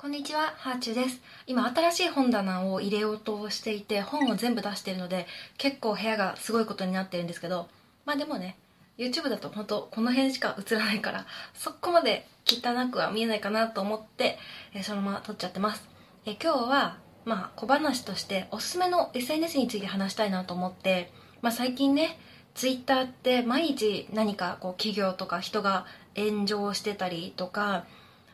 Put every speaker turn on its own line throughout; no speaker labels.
こんにちは、ハーチューです。今、新しい本棚を入れようとしていて、本を全部出しているので、結構部屋がすごいことになってるんですけど、まあでもね、YouTube だと本当この辺しか映らないから、そこまで汚くは見えないかなと思って、えそのまま撮っちゃってます。え今日は、まあ小話としておすすめの SNS について話したいなと思って、まあ最近ね、Twitter って毎日何かこう企業とか人が炎上してたりとか、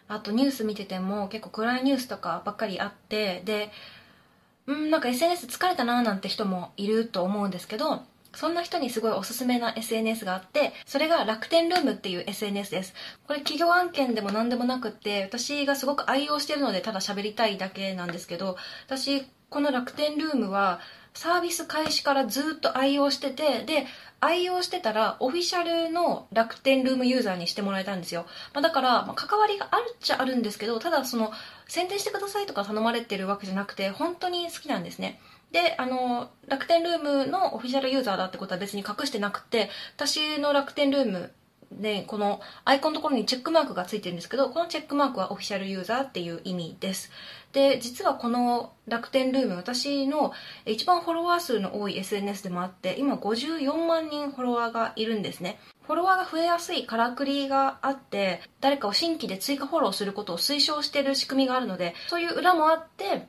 あとニュース見てても結構暗いニュースとかばっかりあってでうんなんか SNS 疲れたななんて人もいると思うんですけどそんな人にすごいおすすめな SNS があってそれが楽天ルームっていう SNS です。これ企業案件でも何でもなくって私がすごく愛用してるのでただ喋りたいだけなんですけど私この楽天ルームはサービス開始からずっと愛用しててで愛用してたらオフィシャルの楽天ルームユーザーにしてもらえたんですよ、まあ、だから、まあ、関わりがあるっちゃあるんですけどただその宣伝してくださいとか頼まれてるわけじゃなくて本当に好きなんですね。であの楽天ルームのオフィシャルユーザーだってことは別に隠してなくて私の楽天ルームでこのアイコンのところにチェックマークがついてるんですけどこのチェックマークはオフィシャルユーザーっていう意味です。で実はこの楽天ルーム私の一番フォロワー数の多い SNS でもあって今54万人フォロワーがいるんですね。フォロワーが増えやすいからくりがあって誰かを新規で追加フォローすることを推奨してる仕組みがあるのでそういう裏もあって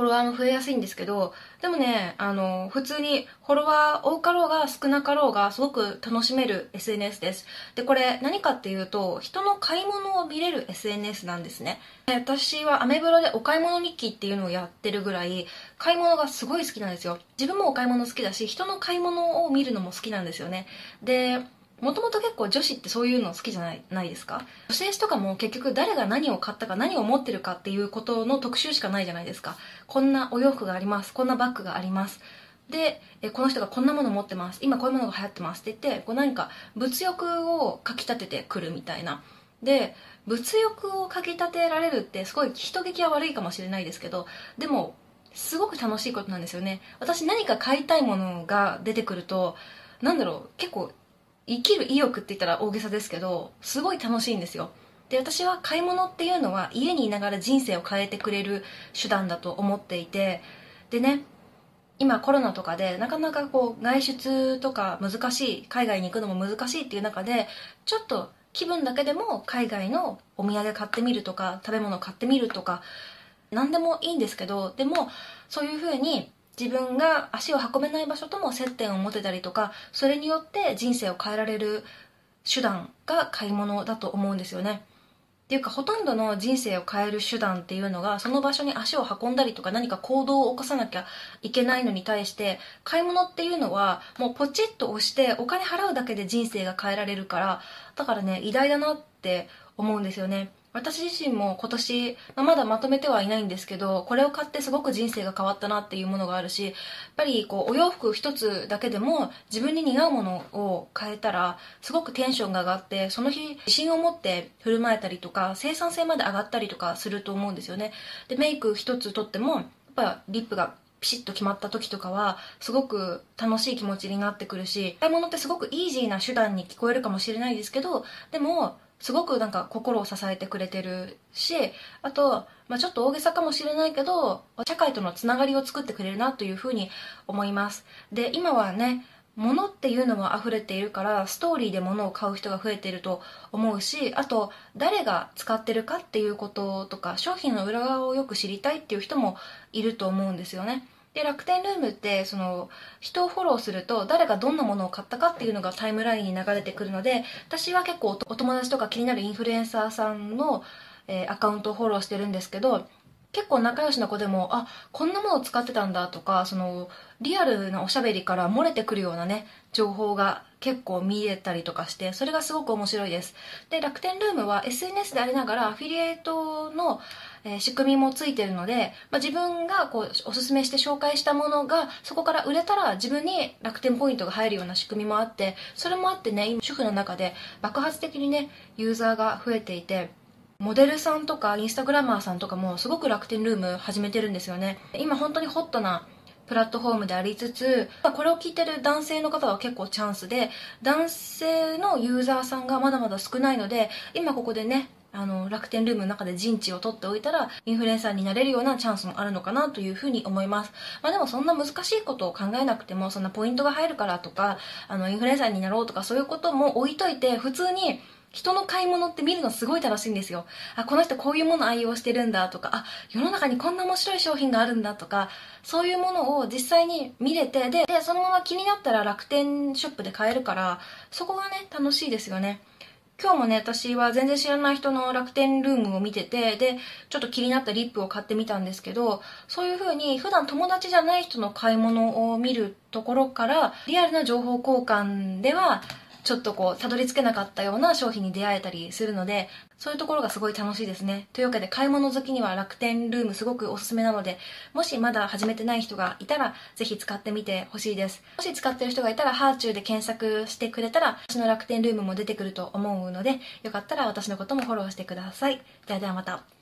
ォロワーも増えやすいんですけどでもねあの普通にフォロワー多かろうが少なかろうがすごく楽しめる SNS です。でこれ何かっていうと人の買い物を見れる SNS なんですね。私はアメブロでお買い物日記っていうのをやってるぐらい買い物がすごい好きなんですよ。自分もお買い物好きだし人の買い物を見るのも好きなんですよね。でもともと結構女子ってそういうの好きじゃないないですか？女性誌とかも結局誰が何を買ったか何を持ってるかっていうことの特集しかないじゃないですか。こんなお洋服があります。こんなバッグがあります。でえこの人がこんなもの持ってます。今こういうものが流行ってますって言ってこう何か物欲をかきたててくるみたいな。で物欲をかきたてられるってすごい人聞きは悪いかもしれないですけどでもすごく楽しいことなんですよね。私何か買いたいものが出てくるとなんだろう結構生きる意欲って言ったら大げさですけどすごい楽しいんですよ。で私は買い物っていうのは家にいながら人生を変えてくれる手段だと思っていてでね今コロナとかでなかなかこう外出とか難しい海外に行くのも難しいっていう中でちょっと気分だけでも海外のお土産買ってみるとか食べ物買ってみるとか何でもいいんですけどでもそういうふうに自分が足を運べない場所とも接点を持てたりとかそれによって人生を変えられる手段が買い物だと思うんですよね。っていうかほとんどの人生を変える手段っていうのがその場所に足を運んだりとか何か行動を起こさなきゃいけないのに対して買い物っていうのはもうポチッと押してお金払うだけで人生が変えられるからだからね偉大だなって思うんですよね。私自身も今年、まあ、まだまとめてはいないんですけどこれを買ってすごく人生が変わったなっていうものがあるしやっぱりこうお洋服一つだけでも自分に似合うものを変えたらすごくテンションが上がってその日自信を持って振る舞えたりとか生産性まで上がったりとかすると思うんですよね。でメイク一つとってもやっぱリップがピシッと決まった時とかはすごく楽しい気持ちになってくるし買い物ってすごくイージーな手段に聞こえるかもしれないですけどでもすごくなんか心を支えてくれてるしあと、まあ、ちょっと大げさかもしれないけど社会とのつながりを作ってくれるなというふうに思います。で今はね物っていうのも溢れているからストーリーで物を買う人が増えていると思うしあと誰が使ってるかっていうこととか商品の裏側をよく知りたいっていう人もいると思うんですよね。で楽天ルームってその人をフォローすると誰がどんなものを買ったかっていうのがタイムラインに流れてくるので私は結構お友達とか気になるインフルエンサーさんの、えー、アカウントをフォローしてるんですけど結構仲良しの子でもあこんなものを使ってたんだとかそのリアルなおしゃべりから漏れてくるようなね情報が結構見えたりとかしてそれがすごく面白いです。で楽天ルームは SNS でありながらアフィリエイトのえー、仕組みもついてるので、まあ、自分がこうおすすめして紹介したものがそこから売れたら自分に楽天ポイントが入るような仕組みもあってそれもあってね今主婦の中で爆発的にねユーザーが増えていてモデルさんとかインスタグラマーさんとかもすごく楽天ルーム始めてるんですよね今本当にホットなプラットフォームでありつつこれを聞いてる男性の方は結構チャンスで男性のユーザーさんがまだまだ少ないので今ここでねあの、楽天ルームの中で陣地を取っておいたら、インフルエンサーになれるようなチャンスもあるのかなというふうに思います。まあでもそんな難しいことを考えなくても、そんなポイントが入るからとか、あの、インフルエンサーになろうとかそういうことも置いといて、普通に、人の買い物って見るのすごい楽しいんですよ。あ、この人こういうもの愛用してるんだとか、あ、世の中にこんな面白い商品があるんだとか、そういうものを実際に見れて、で、でそのまま気になったら楽天ショップで買えるから、そこがね、楽しいですよね。今日もね、私は全然知らない人の楽天ルームを見てて、で、ちょっと気になったリップを買ってみたんですけど、そういう風に普段友達じゃない人の買い物を見るところから、リアルな情報交換では、ちょっとこう、たどり着けなかったような商品に出会えたりするので、そういうところがすごい楽しいですね。というわけで、買い物好きには楽天ルームすごくおすすめなので、もしまだ始めてない人がいたら、ぜひ使ってみてほしいです。もし使ってる人がいたら、ハーチューで検索してくれたら、私の楽天ルームも出てくると思うので、よかったら私のこともフォローしてください。ではではまた。